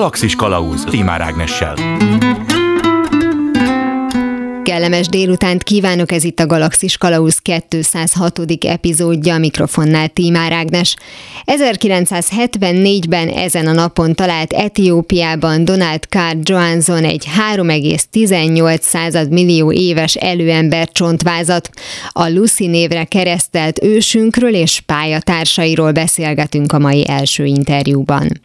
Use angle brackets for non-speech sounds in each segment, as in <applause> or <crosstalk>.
Galaxis Kalauz Timár Ágnessel. Kellemes délutánt kívánok, ez itt a Galaxis Kalauz 206. epizódja, a mikrofonnál Tímár Ágnes. 1974-ben ezen a napon talált Etiópiában Donald Carr Johansson egy 3,18 millió éves előember csontvázat. A Lucy névre keresztelt ősünkről és pályatársairól beszélgetünk a mai első interjúban.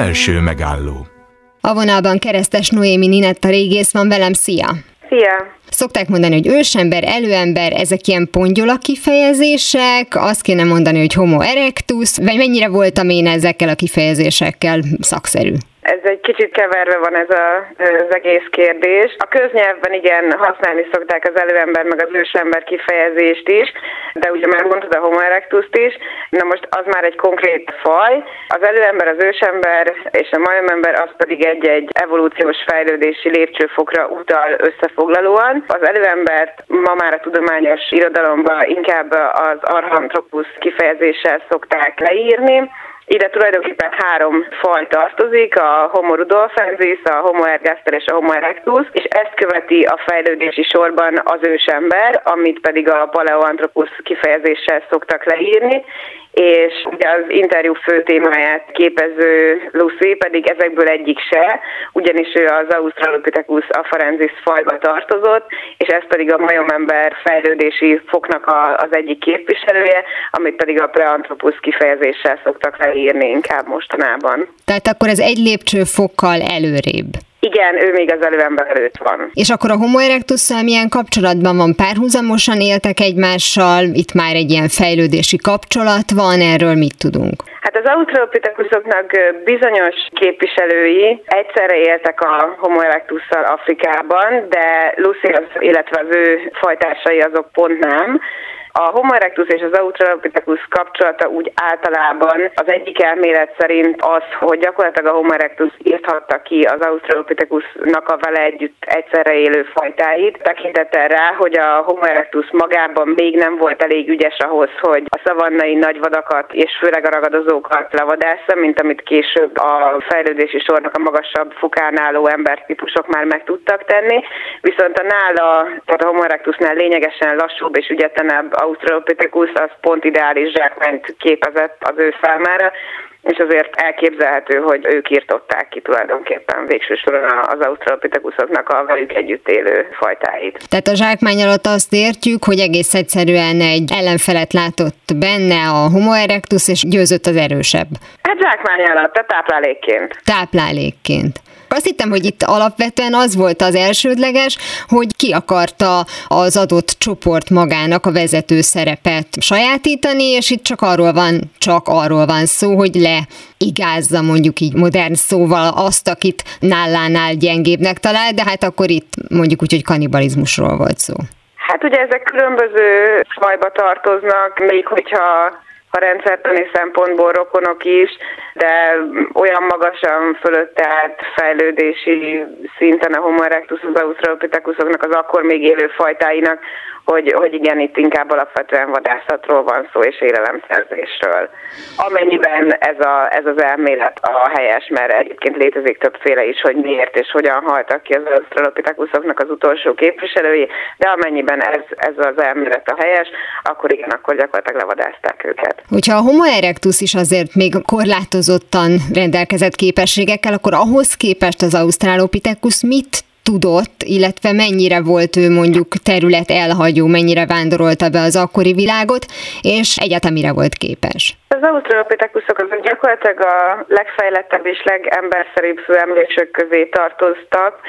Első megálló a vonalban keresztes Noémi Ninetta régész van velem, szia! Szia! Szokták mondani, hogy ősember, előember, ezek ilyen pongyola kifejezések, azt kéne mondani, hogy homo erectus, vagy mennyire voltam én ezekkel a kifejezésekkel szakszerű? Ez egy kicsit keverve van ez a, az egész kérdés. A köznyelvben igen, használni szokták az előember meg az ősember kifejezést is, de ugye már mondtad a homo erectus-t is. Na most az már egy konkrét faj. Az előember, az ősember és a majomember az pedig egy-egy evolúciós fejlődési lépcsőfokra utal összefoglalóan. Az előembert ma már a tudományos irodalomban inkább az archantropus kifejezéssel szokták leírni, ide tulajdonképpen három faj tartozik, a Homo rudolfensis, a Homo ergaster és a Homo erectus, és ezt követi a fejlődési sorban az ősember, amit pedig a Paleoanthropus kifejezéssel szoktak leírni, és ugye az interjú fő témáját képező Lucy pedig ezekből egyik se, ugyanis ő az Australopithecus afarensis fajba tartozott, és ez pedig a majomember fejlődési foknak a, az egyik képviselője, amit pedig a preanthropus kifejezéssel szoktak leírni inkább mostanában. Tehát akkor ez egy lépcsőfokkal előrébb. Igen, ő még az előember előtt van. És akkor a Homo erectusszal milyen kapcsolatban van? Párhuzamosan éltek egymással, itt már egy ilyen fejlődési kapcsolat van, erről mit tudunk? Hát az australopithecusoknak bizonyos képviselői egyszerre éltek a Homo erectusszal Afrikában, de Lucy, az, illetve az ő fajtársai azok pont nem. A Homo erectus és az Australopithecus kapcsolata úgy általában az egyik elmélet szerint az, hogy gyakorlatilag a Homo erectus írthatta ki az Australopithecusnak a vele együtt egyszerre élő fajtáit, tekintettel rá, hogy a Homo erectus magában még nem volt elég ügyes ahhoz, hogy a szavannai nagyvadakat és főleg a ragadozókat levadásza, mint amit később a fejlődési sornak a magasabb fokán álló embertípusok már meg tudtak tenni. Viszont a nála, tehát a Homo erectusnál lényegesen lassúbb és ügyetlenebb Australopithecus az pont ideális zsákmányt képezett az ő számára, és azért elképzelhető, hogy ők írtották ki tulajdonképpen végső soron az australopithecusoknak a velük együtt élő fajtáit. Tehát a zsákmány alatt azt értjük, hogy egész egyszerűen egy ellenfelet látott benne a homo erectus, és győzött az erősebb. Hát zsákmány alatt, tehát táplálékként. Táplálékként. Azt hittem, hogy itt alapvetően az volt az elsődleges, hogy ki akarta az adott csoport magának a vezető szerepet sajátítani, és itt csak arról van, csak arról van szó, hogy le igázza mondjuk így modern szóval azt, akit nállánál gyengébbnek talál, de hát akkor itt mondjuk úgy, hogy kanibalizmusról volt szó. Hát ugye ezek különböző fajba tartoznak, még hogyha a rendszertani szempontból rokonok is, de olyan magasan fölött tehát fejlődési szinten a Homo erectus az Australopithecusoknak az akkor még élő fajtáinak, hogy, hogy igen, itt inkább alapvetően vadászatról van szó és élelemszerzésről. Amennyiben ez, a, ez az elmélet a helyes, mert egyébként létezik többféle is, hogy miért és hogyan haltak ki az australopithecusoknak az utolsó képviselői, de amennyiben ez, ez az elmélet a helyes, akkor igen, akkor gyakorlatilag levadázták őket. Hogyha a Homo erectus is azért még korlátozottan rendelkezett képességekkel, akkor ahhoz képest az australopithecus mit tudott, illetve mennyire volt ő mondjuk terület elhagyó, mennyire vándorolta be az akkori világot, és egyáltalán mire volt képes? Az ausztropitekuszok azok gyakorlatilag a legfejlettebb és legemberszerűbb főemlősök közé tartoztak,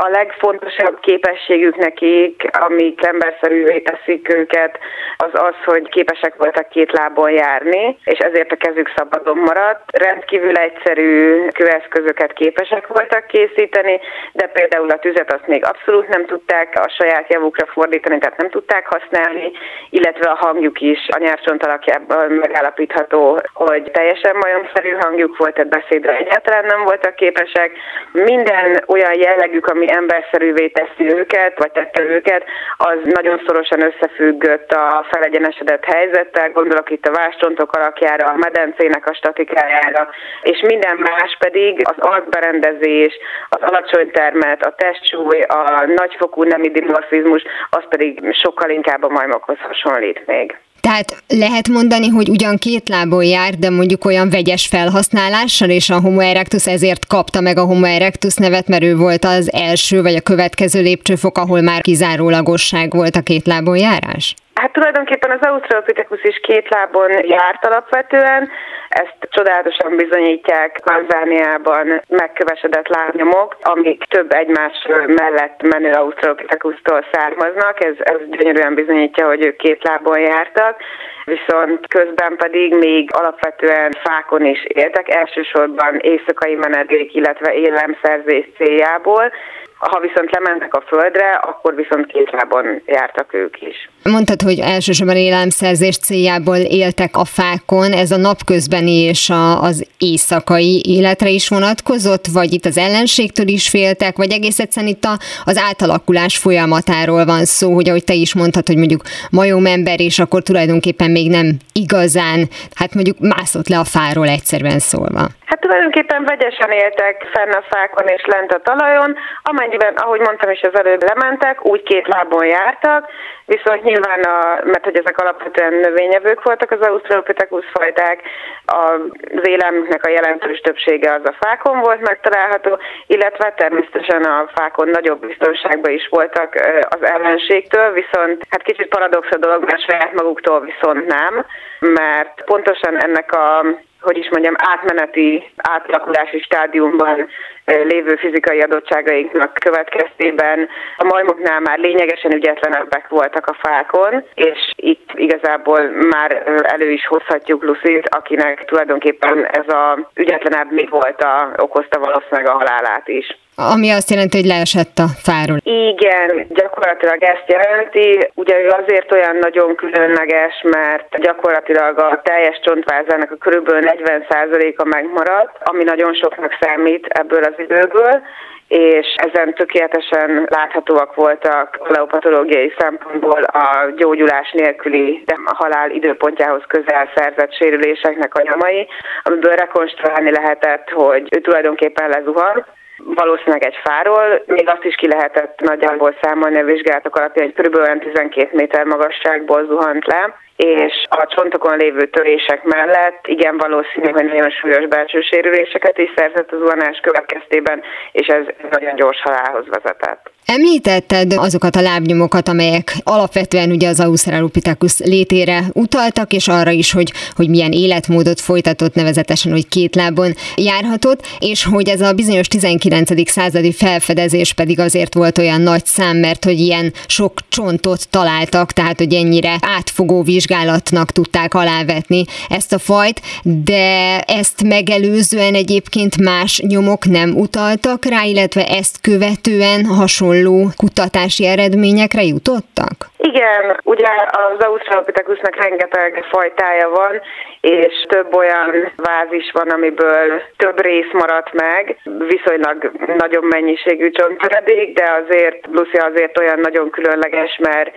a legfontosabb képességük nekik, amik emberszerűvé teszik őket, az az, hogy képesek voltak két lábon járni, és ezért a kezük szabadon maradt. Rendkívül egyszerű kőeszközöket képesek voltak készíteni, de például a tüzet azt még abszolút nem tudták a saját javukra fordítani, tehát nem tudták használni, illetve a hangjuk is a nyelvcsont alakjában megállapítható, látható, hogy teljesen majomszerű hangjuk volt, tehát beszédre egyáltalán nem voltak képesek. Minden olyan jellegük, ami emberszerűvé teszi őket, vagy tette őket, az nagyon szorosan összefüggött a felegyenesedett helyzettel, gondolok itt a váscsontok alakjára, a medencének a statikájára, és minden más pedig az arcberendezés, az alacsony termet, a testsúly, a nagyfokú nemi dimorfizmus, az pedig sokkal inkább a majmokhoz hasonlít még. Tehát lehet mondani, hogy ugyan két lábon jár, de mondjuk olyan vegyes felhasználással, és a Homo erectus ezért kapta meg a Homo erectus nevet, mert ő volt az első vagy a következő lépcsőfok, ahol már kizárólagosság volt a két lábon járás? Hát tulajdonképpen az Australopithecus is két lábon járt alapvetően, ezt csodálatosan bizonyítják Tanzániában megkövesedett lábnyomok, amik több egymás mellett menő Australopithecustól származnak, ez, ez gyönyörűen bizonyítja, hogy ők két lábon jártak. Viszont közben pedig még alapvetően fákon is éltek, elsősorban éjszakai menedék, illetve élelemszerzés céljából, ha viszont lementek a földre, akkor viszont két lábon jártak ők is. Mondtad, hogy elsősorban élelemszerzés céljából éltek a fákon, ez a napközbeni és a, az éjszakai életre is vonatkozott, vagy itt az ellenségtől is féltek, vagy egész egyszerűen itt a, az átalakulás folyamatáról van szó, hogy ahogy te is mondtad, hogy mondjuk majomember, és akkor tulajdonképpen még nem igazán, hát mondjuk mászott le a fáról egyszerűen szólva. Hát tulajdonképpen vegyesen éltek fenn a fákon és lent a talajon, amennyiben, ahogy mondtam is az előbb lementek, úgy két lábon jártak, viszont nyilván, a, mert hogy ezek alapvetően növényevők voltak az Australopithecus fajták, az élelmüknek a jelentős többsége az a fákon volt megtalálható, illetve természetesen a fákon nagyobb biztonságban is voltak az ellenségtől, viszont hát kicsit paradox a dolog, mert saját maguktól viszont nem, mert pontosan ennek a hogy is mondjam, átmeneti, átalakulási stádiumban lévő fizikai adottságainknak következtében a majmoknál már lényegesen ügyetlenebbek voltak a fákon, és itt igazából már elő is hozhatjuk Lucit, akinek tulajdonképpen ez a ügyetlenebb mi volt a, okozta valószínűleg a halálát is. Ami azt jelenti, hogy leesett a fáról. Igen, gyakorlatilag ezt jelenti. Ugye ő azért olyan nagyon különleges, mert gyakorlatilag a teljes csontvázának a körülbelül 40%-a megmaradt, ami nagyon soknak számít ebből az időből és ezen tökéletesen láthatóak voltak leopatológiai szempontból a gyógyulás nélküli, de a halál időpontjához közel szerzett sérüléseknek a nyomai, amiből rekonstruálni lehetett, hogy ő tulajdonképpen lezuhant, valószínűleg egy fáról, még azt is ki lehetett nagyjából számolni a vizsgálatok alapján, hogy kb. 12 méter magasságból zuhant le, és a csontokon lévő törések mellett igen valószínű, hogy nagyon súlyos belső sérüléseket is szerzett az zuhanás következtében, és ez nagyon gyors halálhoz vezetett. Említetted azokat a lábnyomokat, amelyek alapvetően ugye az Australopithecus létére utaltak, és arra is, hogy, hogy milyen életmódot folytatott, nevezetesen, hogy két lábon járhatott, és hogy ez a bizonyos 19. századi felfedezés pedig azért volt olyan nagy szám, mert hogy ilyen sok csontot találtak, tehát hogy ennyire átfogó vizsgálatnak tudták alávetni ezt a fajt, de ezt megelőzően egyébként más nyomok nem utaltak rá, illetve ezt követően hasonló hasonló kutatási eredményekre jutottak? Igen, ugye az Australopithecusnak rengeteg fajtája van, és több olyan váz is van, amiből több rész maradt meg, viszonylag nagyobb mennyiségű csonttöredék, de azért Lucy azért olyan nagyon különleges, mert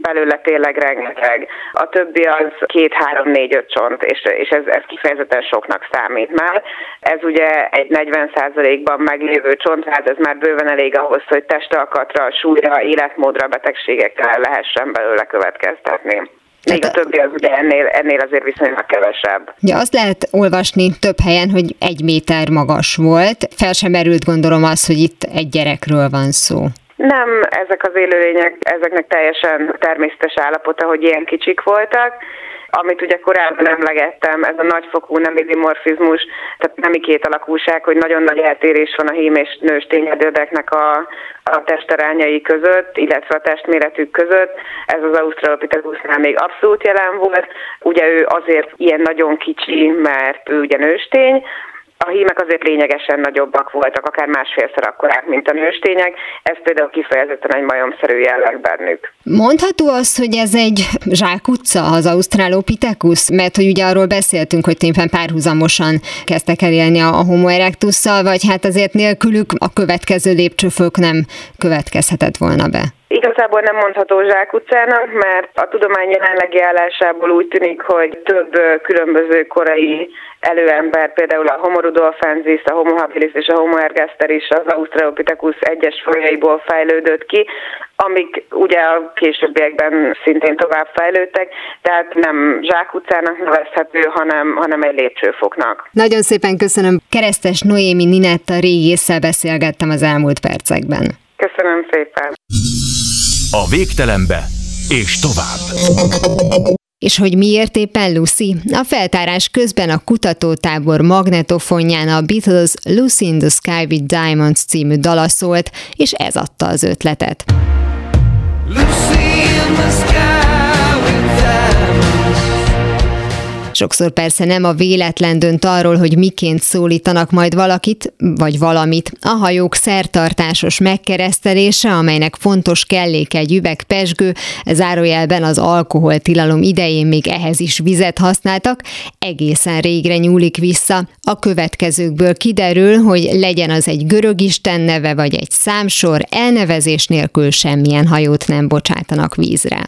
belőle tényleg rengeteg. A többi az két, három, négy, öt csont, és, és ez, ez kifejezetten soknak számít már. Ez ugye egy 40%-ban meglévő csontváz, ez már bőven elég ahhoz, hogy testalkatra, súlyra, életmódra, betegségekre lehessen belőle következtetni. Még a többi az ugye ennél, ennél azért viszonylag kevesebb. Ja, azt lehet olvasni több helyen, hogy egy méter magas volt. Fel sem merült gondolom az, hogy itt egy gyerekről van szó. Nem, ezek az élőlények, ezeknek teljesen természetes állapota, hogy ilyen kicsik voltak amit ugye korábban emlegettem, ez a nagyfokú nemi dimorfizmus, tehát nemi két alakúság, hogy nagyon nagy eltérés van a hím és nős tényedődeknek a, a testarányai között, illetve a testméretük között. Ez az Australopithecusnál még abszolút jelen volt. Ugye ő azért ilyen nagyon kicsi, mert ő ugye nőstény, a hímek azért lényegesen nagyobbak voltak, akár másfélszer akkorák, mint a nőstények, ez például kifejezetten egy majomszerű jelleg bennük. Mondható az, hogy ez egy zsákutca az Australopithecus, mert hogy ugye arról beszéltünk, hogy tényleg párhuzamosan kezdtek el élni a Homo erectusszal, vagy hát azért nélkülük a következő lépcsőfök nem következhetett volna be. Igazából nem mondható zsákutcának, mert a tudomány jelenlegi állásából úgy tűnik, hogy több különböző korai előember, például a Homo rudolfensis, a Homo habilis és a Homo ergaster is az Australopithecus egyes fajaiból fejlődött ki, amik ugye a későbbiekben szintén tovább fejlődtek, tehát nem zsákutcának nevezhető, hanem, hanem egy lépcsőfoknak. Nagyon szépen köszönöm. Keresztes Noémi Ninetta régésszel beszélgettem az elmúlt percekben. Köszönöm szépen. A végtelenbe és tovább. És hogy miért éppen Lucy? A feltárás közben a kutatótábor magnetofonján a Beatles Lucy in the Sky with Diamonds című dala szólt, és ez adta az ötletet. Lucy in the sky Sokszor persze nem a véletlen dönt arról, hogy miként szólítanak majd valakit, vagy valamit. A hajók szertartásos megkeresztelése, amelynek fontos kellék egy üveg pesgő, zárójelben az alkoholtilalom idején még ehhez is vizet használtak, egészen régre nyúlik vissza. A következőkből kiderül, hogy legyen az egy görög isten neve vagy egy számsor, elnevezés nélkül semmilyen hajót nem bocsátanak vízre.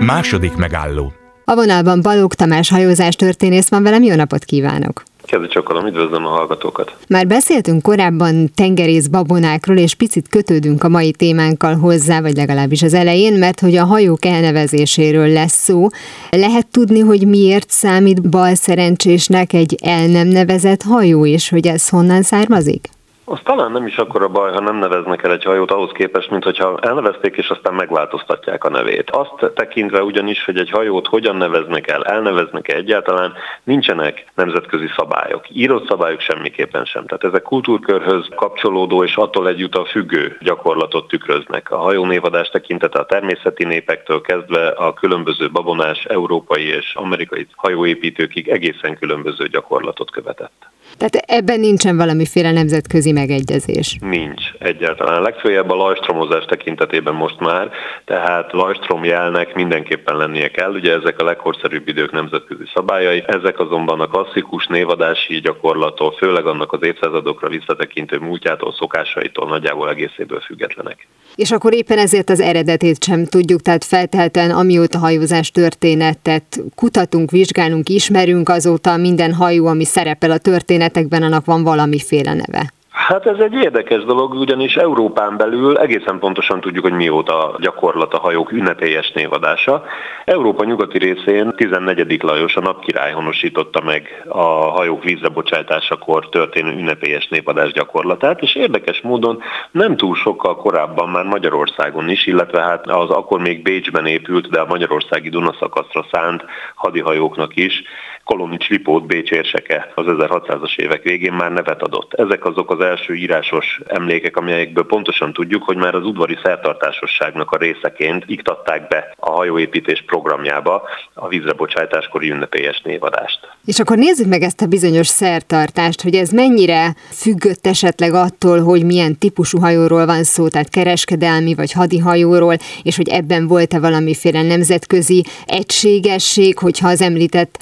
Második megálló. A vonalban Balók Tamás hajózás történész van velem, jó napot kívánok! Kezdj csokolom, üdvözlöm a hallgatókat! Már beszéltünk korábban tengerész babonákról, és picit kötődünk a mai témánkkal hozzá, vagy legalábbis az elején, mert hogy a hajók elnevezéséről lesz szó. Lehet tudni, hogy miért számít bal szerencsésnek egy el nem nevezett hajó, és hogy ez honnan származik? Az talán nem is akkor a baj, ha nem neveznek el egy hajót ahhoz képest, mint hogyha elnevezték és aztán megváltoztatják a nevét. Azt tekintve ugyanis, hogy egy hajót hogyan neveznek el, elneveznek -e egyáltalán, nincsenek nemzetközi szabályok. Írott szabályok semmiképpen sem. Tehát ezek kultúrkörhöz kapcsolódó és attól együtt a függő gyakorlatot tükröznek. A hajónévadás tekintete a természeti népektől kezdve a különböző babonás európai és amerikai hajóépítőkig egészen különböző gyakorlatot követett. Tehát ebben nincsen valamiféle nemzetközi megegyezés. Nincs egyáltalán. Legfőjebb a lajstromozás tekintetében most már, tehát lajstrom jelnek mindenképpen lennie kell. Ugye ezek a legkorszerűbb idők nemzetközi szabályai, ezek azonban a klasszikus névadási gyakorlattól, főleg annak az évszázadokra visszatekintő múltjától, szokásaitól nagyjából egészéből függetlenek. És akkor éppen ezért az eredetét sem tudjuk, tehát feltelten amióta hajózás történetet kutatunk, vizsgálunk, ismerünk, azóta minden hajó, ami szerepel a történetekben, annak van valamiféle neve. Hát ez egy érdekes dolog, ugyanis Európán belül egészen pontosan tudjuk, hogy mióta gyakorlat a hajók ünnepélyes névadása. Európa nyugati részén 14. Lajos a napkirály honosította meg a hajók vízre bocsátásakor történő ünnepélyes névadás gyakorlatát, és érdekes módon nem túl sokkal korábban már Magyarországon is, illetve hát az akkor még Bécsben épült, de a magyarországi Dunaszakaszra szánt hadihajóknak is Kolonics Lipót Bécs az 1600-as évek végén már nevet adott. Ezek azok az első írásos emlékek, amelyekből pontosan tudjuk, hogy már az udvari szertartásosságnak a részeként iktatták be a hajóépítés programjába a vízrebocsátáskori ünnepélyes névadást. És akkor nézzük meg ezt a bizonyos szertartást, hogy ez mennyire függött esetleg attól, hogy milyen típusú hajóról van szó, tehát kereskedelmi vagy hadihajóról, és hogy ebben volt-e valamiféle nemzetközi egységesség, hogyha az említett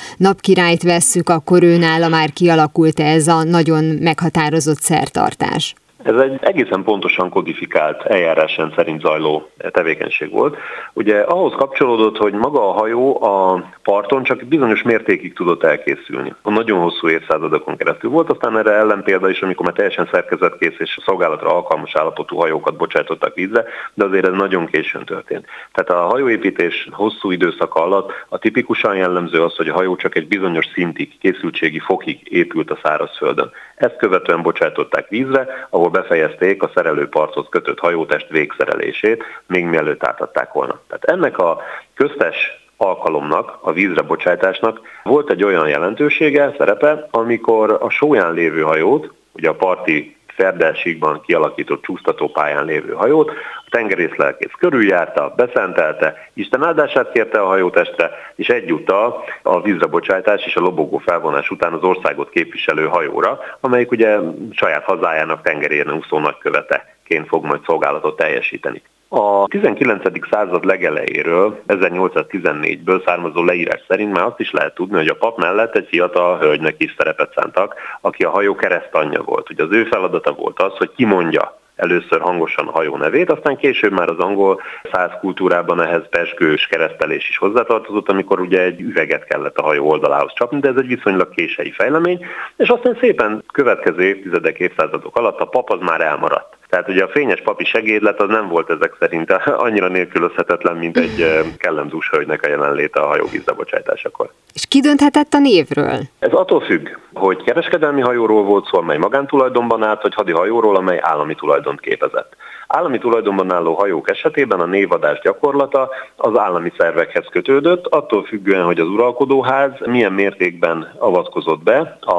napkirályt vesszük, akkor ő nála már kialakult ez a nagyon meghatározott szertartás. Ez egy egészen pontosan kodifikált eljárásrend szerint zajló tevékenység volt. Ugye ahhoz kapcsolódott, hogy maga a hajó a parton csak bizonyos mértékig tudott elkészülni. A nagyon hosszú évszázadokon keresztül volt, aztán erre ellenpélda is, amikor már teljesen szerkezetkész és szolgálatra alkalmas állapotú hajókat bocsátottak vízre, de azért ez nagyon későn történt. Tehát a hajóépítés hosszú időszaka alatt a tipikusan jellemző az, hogy a hajó csak egy bizonyos szintig, készültségi fokig épült a szárazföldön. Ezt követően bocsátották vízre, ahol befejezték a szerelőparthoz kötött hajótest végszerelését, még mielőtt átadták volna. Tehát ennek a köztes alkalomnak, a vízre bocsátásnak volt egy olyan jelentősége, szerepe, amikor a sóján lévő hajót, ugye a parti Ferdelsíkban kialakított csúsztatópályán lévő hajót, a tengerészlelkész körüljárta, beszentelte, Isten áldását kérte a hajótestre, és egyúttal a vízrebocsátás és a lobogó felvonás után az országot képviselő hajóra, amelyik ugye saját hazájának tengerén úszó nagyköveteként fog majd szolgálatot teljesíteni. A 19. század legelejéről, 1814-ből származó leírás szerint már azt is lehet tudni, hogy a pap mellett egy fiatal hölgynek is szerepet szántak, aki a hajó keresztanyja volt. Ugye az ő feladata volt az, hogy kimondja először hangosan a hajó nevét, aztán később már az angol száz kultúrában ehhez peskős keresztelés is hozzátartozott, amikor ugye egy üveget kellett a hajó oldalához csapni, de ez egy viszonylag késői fejlemény, és aztán szépen következő évtizedek, évszázadok alatt a pap az már elmaradt. Tehát ugye a fényes papi segédlet az nem volt ezek szerint <laughs> annyira nélkülözhetetlen, mint egy kellemzús hölgynek a jelenléte a hajó vízzabocsátásakor. És ki dönthetett a névről? Ez attól függ, hogy kereskedelmi hajóról volt szó, amely magántulajdonban állt, vagy hadi hajóról, amely állami tulajdont képezett. Állami tulajdonban álló hajók esetében a névadás gyakorlata az állami szervekhez kötődött, attól függően, hogy az uralkodóház milyen mértékben avatkozott be a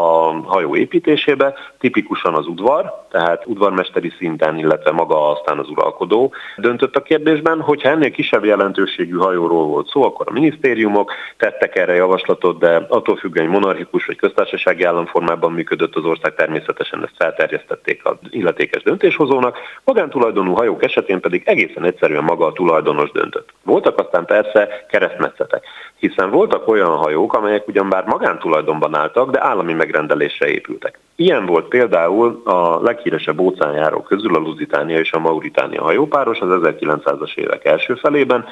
hajó építésébe, tipikusan az udvar, tehát udvarmesteri szinten, illetve maga aztán az uralkodó döntött a kérdésben, hogyha ennél kisebb jelentőségű hajóról volt szó, akkor a minisztériumok tettek erre javaslatot, de attól függően, hogy monarchikus vagy köztársasági államformában működött az ország, természetesen ezt felterjesztették az illetékes döntéshozónak, magántulajdon tulajdonú hajók esetén pedig egészen egyszerűen maga a tulajdonos döntött. Voltak aztán persze keresztmetszetek, hiszen voltak olyan hajók, amelyek ugyan bár magántulajdonban álltak, de állami megrendelésre épültek. Ilyen volt például a leghíresebb óceánjáró közül a Lusitánia és a Mauritánia hajópáros az 1900-as évek első felében,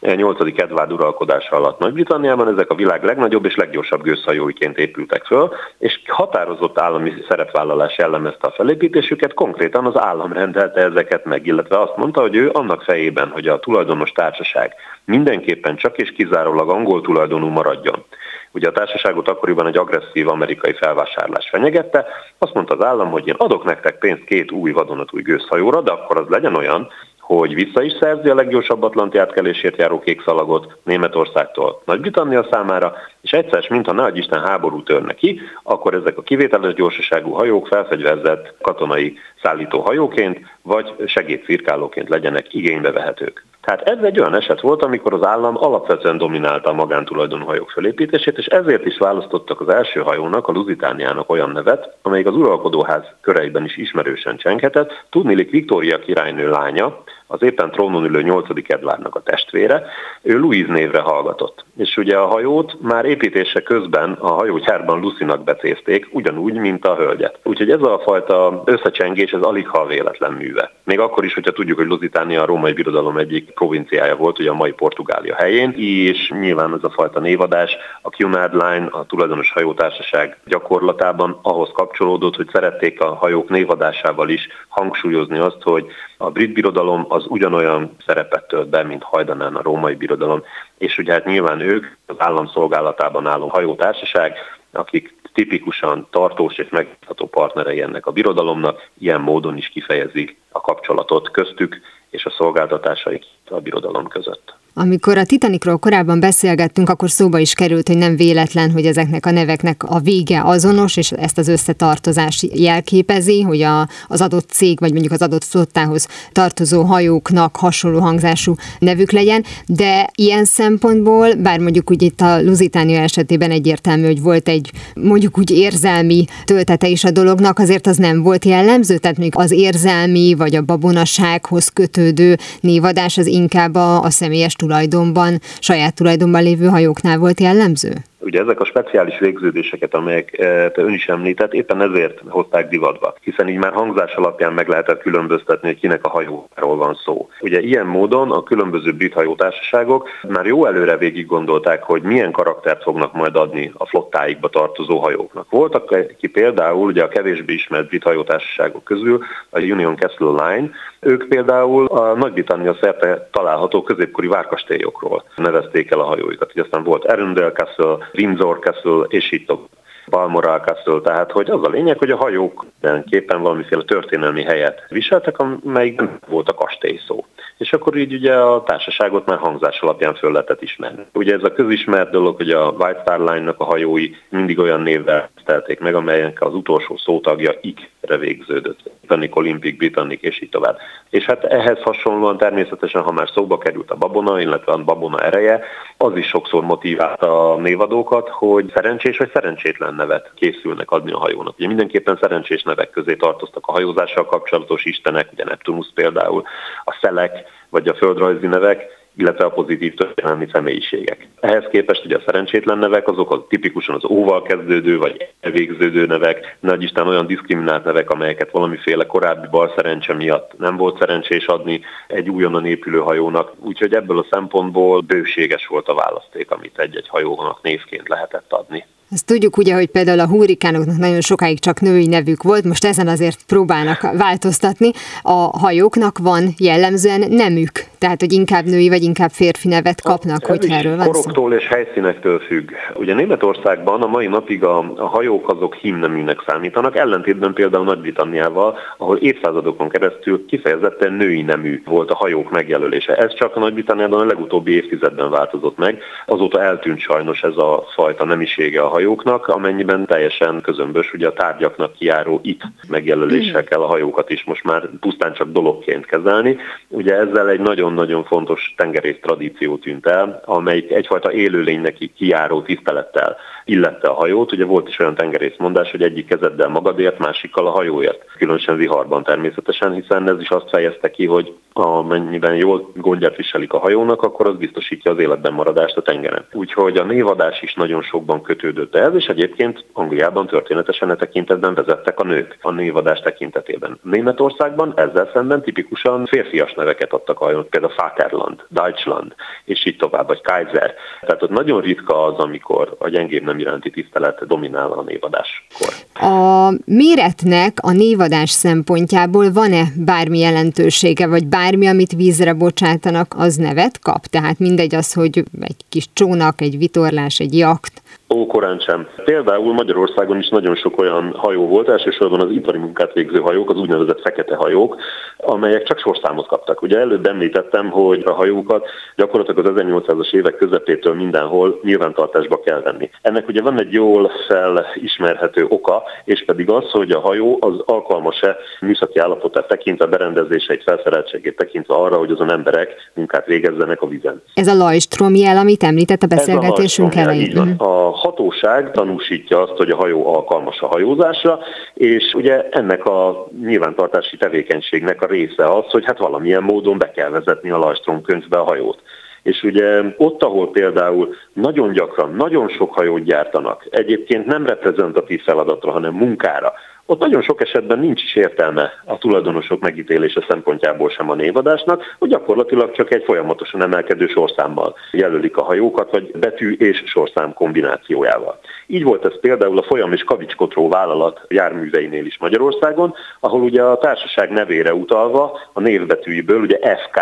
8. Edward uralkodása alatt Nagy-Britanniában ezek a világ legnagyobb és leggyorsabb gőzhajóiként épültek föl, és határozott állami szerepvállalás jellemezte a felépítésüket, konkrétan az állam rendelte ezeket meg, illetve azt mondta, hogy ő annak fejében, hogy a tulajdonos társaság mindenképpen csak és kizárólag angol tulajdonú maradjon. Ugye a társaságot akkoriban egy agresszív amerikai felvásárlás fenyegette, azt mondta az állam, hogy én adok nektek pénzt két új vadonatúj gőzhajóra, de akkor az legyen olyan, hogy vissza is szerzi a leggyorsabb atlanti átkelésért járó kék szalagot Németországtól Nagy-Britannia számára, és egyszer, mintha nagy Isten háború törne ki, akkor ezek a kivételes gyorsaságú hajók felfegyverzett katonai szállító hajóként, vagy segédcirkálóként legyenek igénybe vehetők. Tehát ez egy olyan eset volt, amikor az állam alapvetően dominálta a magántulajdonú hajók felépítését, és ezért is választottak az első hajónak, a Lusitániának olyan nevet, amelyik az uralkodóház köreiben is ismerősen csenghetett. Tudnilik Viktória királynő lánya, az éppen trónon ülő 8. Edvárnak a testvére, ő Louise névre hallgatott. És ugye a hajót már építése közben a hajógyárban Lucinak becézték, ugyanúgy, mint a hölgyet. Úgyhogy ez a fajta összecsengés, ez alig ha véletlen műve. Még akkor is, hogyha tudjuk, hogy Lusitánia a római birodalom egyik provinciája volt, ugye a mai Portugália helyén, és nyilván ez a fajta névadás, a Cunard Line, a tulajdonos hajótársaság gyakorlatában ahhoz kapcsolódott, hogy szerették a hajók névadásával is hangsúlyozni azt, hogy a brit birodalom az ugyanolyan szerepet tölt be, mint hajdanán a római birodalom, és ugye hát nyilván ők az állam szolgálatában álló hajótársaság, akik tipikusan tartós és megbízható partnerei ennek a birodalomnak, ilyen módon is kifejezik a kapcsolatot köztük és a szolgáltatásaik a birodalom között. Amikor a Titanicról korábban beszélgettünk, akkor szóba is került, hogy nem véletlen, hogy ezeknek a neveknek a vége azonos, és ezt az összetartozást jelképezi, hogy a, az adott cég, vagy mondjuk az adott flottához tartozó hajóknak hasonló hangzású nevük legyen, de ilyen szempontból, bár mondjuk úgy itt a Lusitánia esetében egyértelmű, hogy volt egy mondjuk úgy érzelmi töltete is a dolognak, azért az nem volt jellemző, tehát még az érzelmi vagy a babonasághoz kötődő névadás az inkább a, a személyes tulajdonban, saját tulajdonban lévő hajóknál volt jellemző? Ugye ezek a speciális végződéseket, amelyeket ön is említett, éppen ezért hozták divatba, hiszen így már hangzás alapján meg lehetett különböztetni, hogy kinek a hajóról van szó. Ugye ilyen módon a különböző brit hajótársaságok már jó előre végig gondolták, hogy milyen karaktert fognak majd adni a flottáikba tartozó hajóknak. Voltak ki például ugye a kevésbé ismert brit hajótársaságok közül a Union Castle Line, ők például a Nagy-Britannia szerte található középkori várkastélyokról nevezték el a hajóikat. Ugye aztán volt Arundel Castle, Windsor Castle, és így tovább. Balmoral Castle, tehát hogy az a lényeg, hogy a hajók képen valamiféle történelmi helyet viseltek, amelyikben volt a kastély szó. És akkor így ugye a társaságot már hangzás alapján föl lehetett ismerni. Ugye ez a közismert dolog, hogy a White Star Line-nak a hajói mindig olyan névvel telték meg, amelyek az utolsó szótagja ik-re végződött. Britannic, Olympic, Britannic, és így tovább. És hát ehhez hasonlóan természetesen, ha már szóba került a babona, illetve a babona ereje, az is sokszor motiválta a névadókat, hogy szerencsés vagy szerencsétlen nevet készülnek adni a hajónak. Ugye mindenképpen szerencsés nevek közé tartoztak a hajózással kapcsolatos istenek, ugye Neptunus például, a szelek, vagy a földrajzi nevek, illetve a pozitív történelmi személyiségek. Ehhez képest ugye a szerencsétlen nevek azok az tipikusan az óval kezdődő vagy elvégződő nevek, nagy Isten olyan diszkriminált nevek, amelyeket valamiféle korábbi bal szerencse miatt nem volt szerencsés adni egy újonnan épülő hajónak, úgyhogy ebből a szempontból bőséges volt a választék, amit egy-egy hajónak névként lehetett adni. Ezt tudjuk ugye, hogy például a hurrikánoknak nagyon sokáig csak női nevük volt, most ezen azért próbálnak változtatni. A hajóknak van jellemzően nemük, tehát hogy inkább női vagy inkább férfi nevet kapnak, hogy erről van Koroktól és helyszínektől függ. Ugye Németországban a mai napig a, a hajók azok himneműnek számítanak, ellentétben például Nagy-Britanniával, ahol évszázadokon keresztül kifejezetten női nemű volt a hajók megjelölése. Ez csak a Nagy-Britanniában a legutóbbi évtizedben változott meg, azóta eltűnt sajnos ez a fajta nemisége a hajóknak, amennyiben teljesen közömbös ugye a tárgyaknak kiáró itt megjelöléssel kell a hajókat is most már pusztán csak dologként kezelni. Ugye ezzel egy nagyon-nagyon fontos tengerész tradíció tűnt el, amelyik egyfajta élőlénynek kiáró tisztelettel illette a hajót. Ugye volt is olyan tengerészmondás, hogy egyik kezeddel magadért, másikkal a hajóért. Különösen viharban természetesen, hiszen ez is azt fejezte ki, hogy amennyiben jól gondját viselik a hajónak, akkor az biztosítja az életben maradást a tengeren. Úgyhogy a névadás is nagyon sokban kötődött ez, és egyébként Angliában történetesen e tekintetben vezettek a nők a névadás tekintetében. Németországban ezzel szemben tipikusan férfias neveket adtak a hajónak, például Vaterland, Deutschland, és így tovább, vagy Kaiser. Tehát ott nagyon ritka az, amikor a gyengébb nem iránti tisztelet dominál a névadáskor. A méretnek a névadás szempontjából van-e bármi jelentősége, vagy bármi, amit vízre bocsátanak, az nevet kap? Tehát mindegy az, hogy egy kis csónak, egy vitorlás, egy jakt, Ó, korán sem. Például Magyarországon is nagyon sok olyan hajó volt, elsősorban az ipari munkát végző hajók, az úgynevezett fekete hajók, amelyek csak sorszámot kaptak. Ugye előbb említettem, hogy a hajókat gyakorlatilag az 1800-as évek közepétől mindenhol nyilvántartásba kell venni. Ennek ugye van egy jól felismerhető oka, és pedig az, hogy a hajó az alkalmas-e műszaki állapotát tekintve, berendezéseit, felszereltségét tekintve arra, hogy azon emberek munkát végezzenek a vízen. Ez a Lajstrom jel, amit említett a beszélgetésünk elején. A hatóság tanúsítja azt, hogy a hajó alkalmas a hajózásra, és ugye ennek a nyilvántartási tevékenységnek a része az, hogy hát valamilyen módon be kell vezetni a Lajstrom könyvbe a hajót. És ugye ott, ahol például nagyon gyakran, nagyon sok hajót gyártanak, egyébként nem reprezentatív feladatra, hanem munkára, ott nagyon sok esetben nincs is értelme a tulajdonosok megítélése szempontjából sem a névadásnak, hogy gyakorlatilag csak egy folyamatosan emelkedő sorszámmal jelölik a hajókat, vagy betű és sorszám kombinációjával. Így volt ez például a Folyam és Kavicskotró vállalat járműveinél is Magyarországon, ahol ugye a társaság nevére utalva a névbetűiből ugye FK,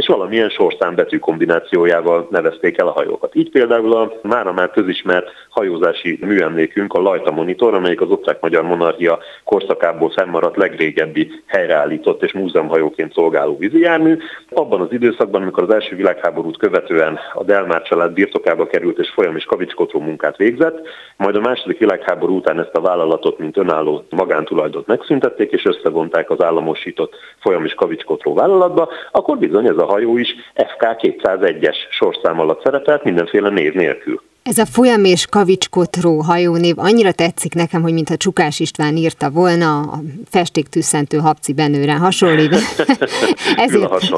és valamilyen sorszámbetű kombinációjával nevezték el a hajókat. Így például a mára már közismert hajózási műemlékünk, a Lajta Monitor, amelyik az osztrák-magyar monarchia korszakából fennmaradt legrégebbi helyreállított és múzeumhajóként szolgáló vízijármű. Abban az időszakban, amikor az első világháborút követően a Delmár család birtokába került és folyam és kavicskotró munkát végzett, majd a második világháború után ezt a vállalatot, mint önálló magántulajdot megszüntették, és összevonták az államosított folyam és kavicskotró vállalatba, akkor bizony ez a hajó is FK 201-es sorszám alatt szerepelt, mindenféle név nélkül. Ez a folyam és kavicskotró hajónév annyira tetszik nekem, hogy mintha Csukás István írta volna, a festéktűszentő Habci Benőre hasonlít. <laughs> Ezért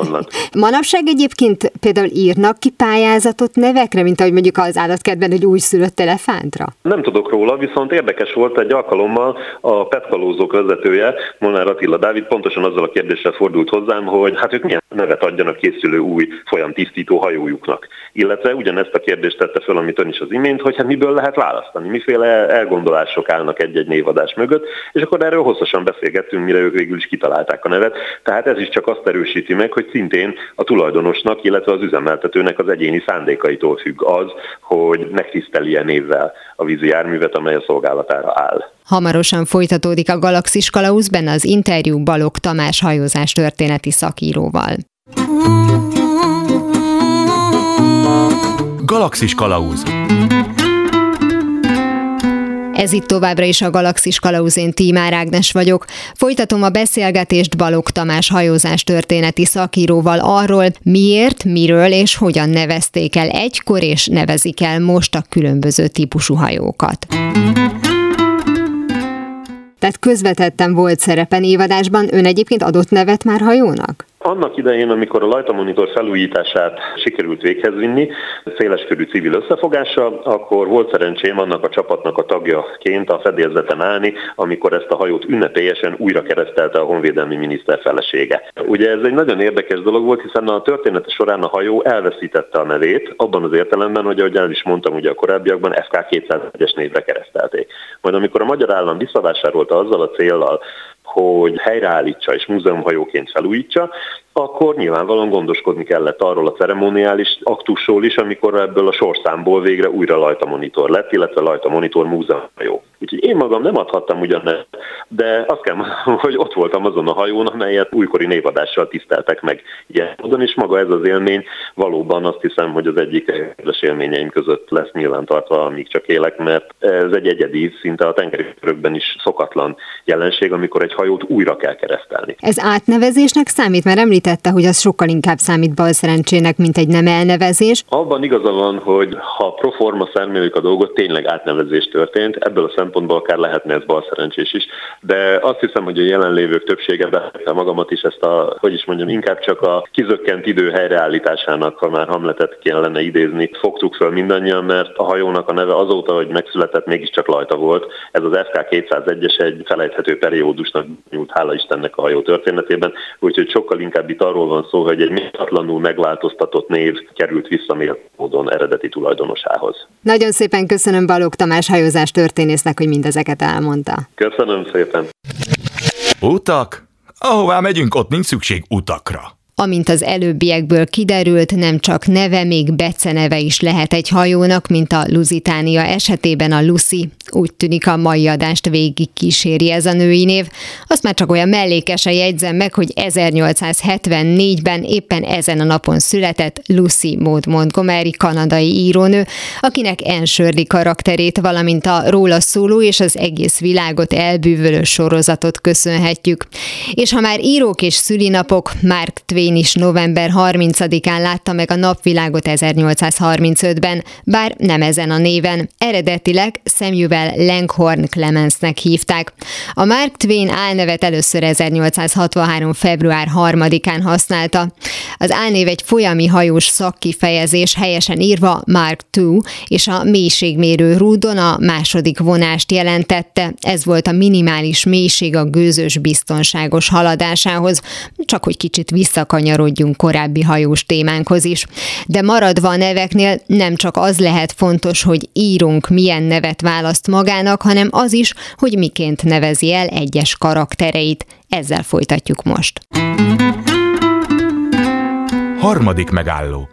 manapság egyébként például írnak ki pályázatot nevekre, mint ahogy mondjuk az állatkertben egy újszülött elefántra? Nem tudok róla, viszont érdekes volt egy alkalommal a petkalózók vezetője, Molnár Attila Dávid pontosan azzal a kérdéssel fordult hozzám, hogy hát ők milyen nevet adjanak készülő új folyam tisztító hajójuknak. Illetve ugyanezt a kérdést tette föl, amit ön is az imént, hogy hát miből lehet választani, miféle elgondolások állnak egy-egy névadás mögött, és akkor erről hosszasan beszélgettünk, mire ők végül is kitalálták a nevet. Tehát ez is csak azt erősíti meg, hogy szintén a tulajdonosnak, illetve az üzemeltetőnek az egyéni szándékaitól függ az, hogy megtisztelje névvel a vízi járművet, amely a szolgálatára áll. Hamarosan folytatódik a Galaxis Kalausz, benne az interjú Balog Tamás hajózás történeti szakíróval. Galaxis Kalauz Ez itt továbbra is a Galaxis Kalauzén Tímár Ágnes vagyok. Folytatom a beszélgetést Balog Tamás hajózás történeti szakíróval arról, miért, miről és hogyan nevezték el egykor és nevezik el most a különböző típusú hajókat. Tehát közvetettem volt szerepen évadásban, ön egyébként adott nevet már hajónak? Annak idején, amikor a lajtamonitor felújítását sikerült véghez vinni, széleskörű civil összefogással, akkor volt szerencsém annak a csapatnak a tagjaként a fedélzeten állni, amikor ezt a hajót ünnepélyesen újra keresztelte a honvédelmi miniszter felesége. Ugye ez egy nagyon érdekes dolog volt, hiszen a története során a hajó elveszítette a nevét, abban az értelemben, hogy ahogy el is mondtam ugye a korábbiakban, FK 201-es névre keresztelték. Majd amikor a magyar állam visszavásárolta azzal a célral, hogy helyreállítsa és múzeumhajóként felújítsa, akkor nyilvánvalóan gondoskodni kellett arról a ceremoniális aktusról is, amikor ebből a sorszámból végre újra Lajta Monitor lett, illetve Lajta Monitor múzeumhajó. Úgyhogy én magam nem adhattam ugyanezt, de azt kell mondani, hogy ott voltam azon a hajón, amelyet újkori névadással tiszteltek meg ilyen módon, és maga ez az élmény valóban azt hiszem, hogy az egyik kedves élményeim között lesz nyilvántartva, amíg csak élek, mert ez egy egyedi, szinte a tengeri is szokatlan jelenség, amikor egy hajót újra kell keresztelni. Ez átnevezésnek számít, mert említette, hogy az sokkal inkább számít balszerencsének, mint egy nem elnevezés. Abban igaza van, hogy ha proforma szemléljük a dolgot, tényleg átnevezés történt, ebből a szempontból akár lehetne ez balszerencsés is, de azt hiszem, hogy a jelenlévők többsége be magamat is ezt a, hogy is mondjam, inkább csak a kizökkent idő helyreállításának, ha már Hamletet kellene idézni, fogtuk föl mindannyian, mert a hajónak a neve azóta, hogy megszületett, mégiscsak lajta volt. Ez az FK 201-es egy felejthető periódusnak nyújt, hála Istennek a hajó történetében, úgyhogy sokkal inkább itt arról van szó, hogy egy méltatlanul megváltoztatott név került vissza módon eredeti tulajdonosához. Nagyon szépen köszönöm Balogh Tamás hajózás történésznek, hogy mindezeket elmondta. Köszönöm szépen. Utak? Ahová megyünk, ott nincs szükség utakra. Amint az előbbiekből kiderült, nem csak neve, még beceneve is lehet egy hajónak, mint a Lusitánia esetében a Lucy. Úgy tűnik a mai adást végig kíséri ez a női név. Azt már csak olyan mellékesen jegyzem meg, hogy 1874-ben éppen ezen a napon született Lucy Maud Montgomery kanadai írónő, akinek Anne karakterét, valamint a róla szóló és az egész világot elbűvölő sorozatot köszönhetjük. És ha már írók és szülinapok, Mark Twain is november 30-án látta meg a napvilágot 1835-ben, bár nem ezen a néven. Eredetileg Samuel Langhorne Clemensnek hívták. A Mark Twain álnevet először 1863. február 3-án használta. Az álnév egy folyami hajós szakkifejezés helyesen írva Mark II, és a mélységmérő rúdon a második vonást jelentette. Ez volt a minimális mélység a gőzös biztonságos haladásához, csak hogy kicsit visszakany kanyarodjunk korábbi hajós témánkhoz is. De maradva a neveknél nem csak az lehet fontos, hogy írunk milyen nevet választ magának, hanem az is, hogy miként nevezi el egyes karaktereit. Ezzel folytatjuk most. Harmadik megálló.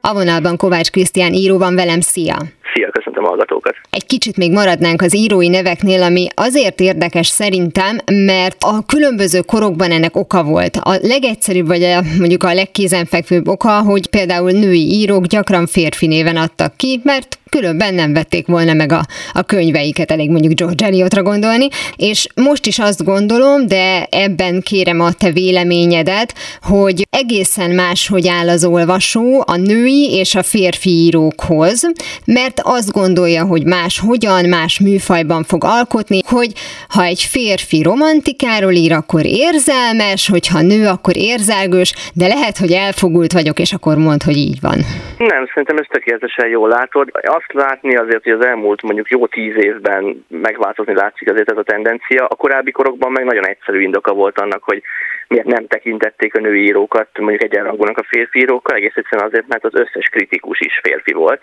A vonalban Kovács Krisztián író van velem, szia! Szia, köszöntöm a hallgatókat. Egy kicsit még maradnánk az írói neveknél, ami azért érdekes szerintem, mert a különböző korokban ennek oka volt. A legegyszerűbb, vagy a, mondjuk a legkézenfekvőbb oka, hogy például női írók gyakran férfi néven adtak ki, mert különben nem vették volna meg a, a könyveiket, elég mondjuk George Eliotra gondolni, és most is azt gondolom, de ebben kérem a te véleményedet, hogy egészen más, hogy áll az olvasó a női és a férfi írókhoz, mert azt gondolja, hogy más hogyan, más műfajban fog alkotni, hogy ha egy férfi romantikáról ír, akkor érzelmes, hogyha nő, akkor érzelgős, de lehet, hogy elfogult vagyok, és akkor mond, hogy így van. Nem, szerintem ezt tökéletesen jól látod. Azt látni azért, hogy az elmúlt mondjuk jó tíz évben megváltozni látszik azért ez a tendencia. A korábbi korokban meg nagyon egyszerű indoka volt annak, hogy miért nem tekintették a női írókat mondjuk egyenrangúnak a férfi írókkal, egész egyszerűen azért, mert az összes kritikus is férfi volt.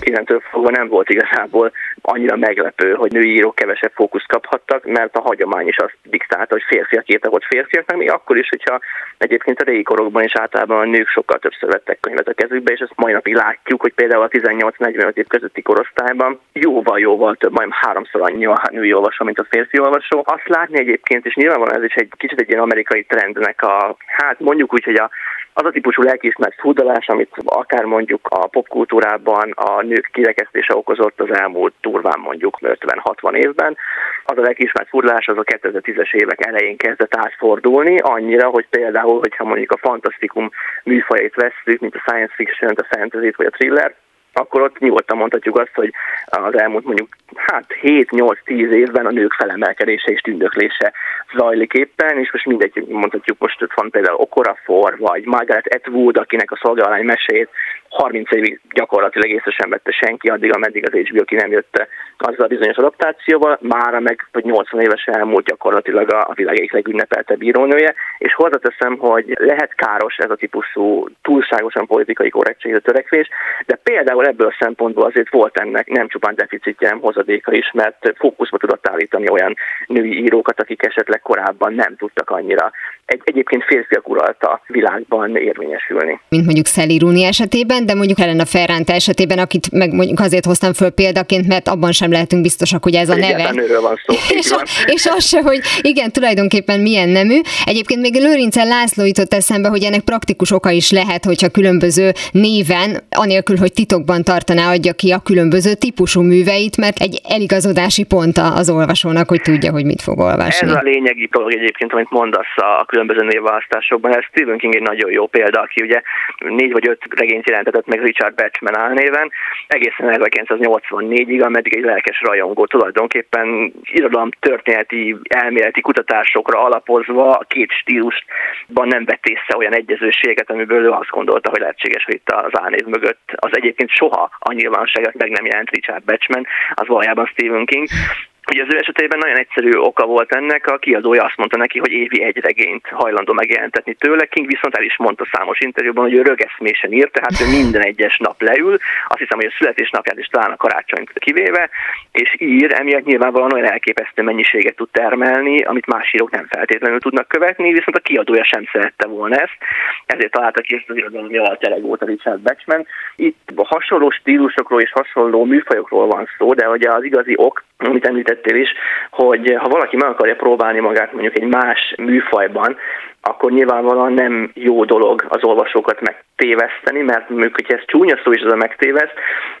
Innentől fogva nem volt igazából annyira meglepő, hogy női írók kevesebb fókuszt kaphattak, mert a hagyomány is azt diktálta, hogy férfiak írtak ott férfiaknak, még akkor is, hogyha egyébként a régi korokban is általában a nők sokkal többször vettek könyvet a kezükbe, és ezt mai napig látjuk, hogy például a 18-45 év közötti korosztályban jóval-jóval több, majd háromszor annyi a női olvasó, mint a férfi olvasó. Azt látni egyébként, és nyilvánvalóan ez is egy kicsit egy ilyen amerikai trendnek a, hát mondjuk úgy, hogy a az a típusú lelkiismert furdalás, amit akár mondjuk a popkultúrában a nők kirekesztése okozott az elmúlt turván mondjuk 50-60 évben, az a lelkiismert furdalás az a 2010-es évek elején kezdett átfordulni, annyira, hogy például, hogyha mondjuk a fantasztikum műfajait vesszük, mint a science fiction, a fantasy vagy a thriller, akkor ott nyugodtan mondhatjuk azt, hogy az elmúlt mondjuk hát 7-8-10 évben a nők felemelkedése és tündöklése zajlik éppen, és most mindegy, mondhatjuk most ott van például Okorafor, vagy Margaret Atwood, akinek a szolgálány mesét 30 évig gyakorlatilag észre sem vette senki, addig, ameddig az HBO ki nem jött azzal a bizonyos adaptációval, mára meg, hogy 80 éves elmúlt gyakorlatilag a, világ egyik legünnepelte bírónője, és hozzáteszem, hogy lehet káros ez a típusú túlságosan politikai korrektségre törekvés, de például ebből a szempontból azért volt ennek nem csupán deficitje, hanem hozadéka is, mert fókuszba tudott állítani olyan női írókat, akik esetleg korábban nem tudtak annyira egy egyébként férfiak uralta világban érvényesülni. Mint mondjuk Szeli Rúni esetében, de mondjuk Elena Ferrante esetében, akit meg mondjuk azért hoztam föl példaként, mert abban sem lehetünk biztosak, hogy ez a neve. van szó. <laughs> és, a, és az se, hogy igen, tulajdonképpen milyen nemű. Egyébként még Lőrincel László jutott eszembe, hogy ennek praktikus oka is lehet, hogyha különböző néven, anélkül, hogy titokban tartaná, adja ki a különböző típusú műveit, mert egy eligazodási pont az olvasónak, hogy tudja, hogy mit fog olvasni. Ez a lényegi dolog egyébként, amit mondasz a különböző névválasztásokban. Ez Stephen King egy nagyon jó példa, aki ugye négy vagy öt regényt jelentetett meg Richard Batchman álnéven, egészen 1984-ig, ameddig egy lelkes rajongó tulajdonképpen irodalom történeti elméleti kutatásokra alapozva a két stílusban nem vett észre olyan egyezőséget, amiből ő azt gondolta, hogy lehetséges, hogy itt az álnév mögött az egyébként soha a nyilvánosságot meg nem jelent Richard Batchman, az valójában Stephen King. Ugye az ő esetében nagyon egyszerű oka volt ennek, a kiadója azt mondta neki, hogy évi egy regényt hajlandó megjelentetni tőle. King viszont el is mondta számos interjúban, hogy ő rögeszmésen írt, tehát ő minden egyes nap leül, azt hiszem, hogy a születésnapját is talán a karácsonyt kivéve, és ír, emiatt nyilvánvalóan olyan elképesztő mennyiséget tud termelni, amit más írók nem feltétlenül tudnak követni, viszont a kiadója sem szerette volna ezt, ezért találta ki ezt az irodalmi altelegót a Richard Batchman. Itt hasonló stílusokról és hasonló műfajokról van szó, de ugye az igazi ok, amit említettél is, hogy ha valaki meg akarja próbálni magát mondjuk egy más műfajban, akkor nyilvánvalóan nem jó dolog az olvasókat megtéveszteni, mert hogy ez csúnya szó is az a megtéveszt,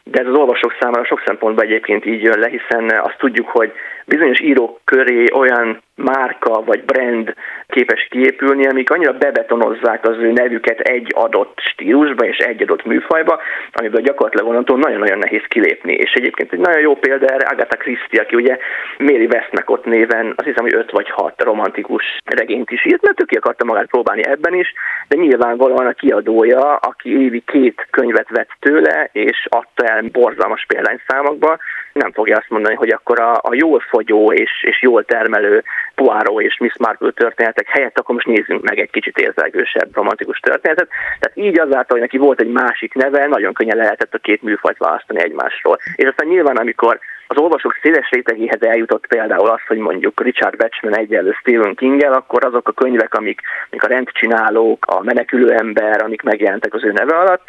de ez az olvasók számára sok szempontból egyébként így jön le, hiszen azt tudjuk, hogy bizonyos írók köré olyan márka vagy brand képes kiépülni, amik annyira bebetonozzák az ő nevüket egy adott stílusba és egy adott műfajba, amiből gyakorlatilag onnantól nagyon-nagyon nehéz kilépni. És egyébként egy nagyon jó példa erre Agatha Christie, aki ugye Mary Westmacott néven azt hiszem, hogy öt vagy hat romantikus regényt is írt, mert ő ki akarta magát próbálni ebben is, de nyilvánvalóan a kiadója, aki évi két könyvet vett tőle, és adta el borzalmas példányszámokba, nem fogja azt mondani, hogy akkor a, a jól fogyó és, és jól termelő Poirot és Miss Marple történetek helyett, akkor most nézzünk meg egy kicsit érzelgősebb, romantikus történetet. Tehát így azáltal, hogy neki volt egy másik neve, nagyon könnyen lehetett a két műfajt választani egymásról. És aztán nyilván, amikor az olvasók széles rétegéhez eljutott például az, hogy mondjuk Richard Batchman egyenlő Stephen king akkor azok a könyvek, amik, amik a rendcsinálók, a menekülő ember, amik megjelentek az ő neve alatt,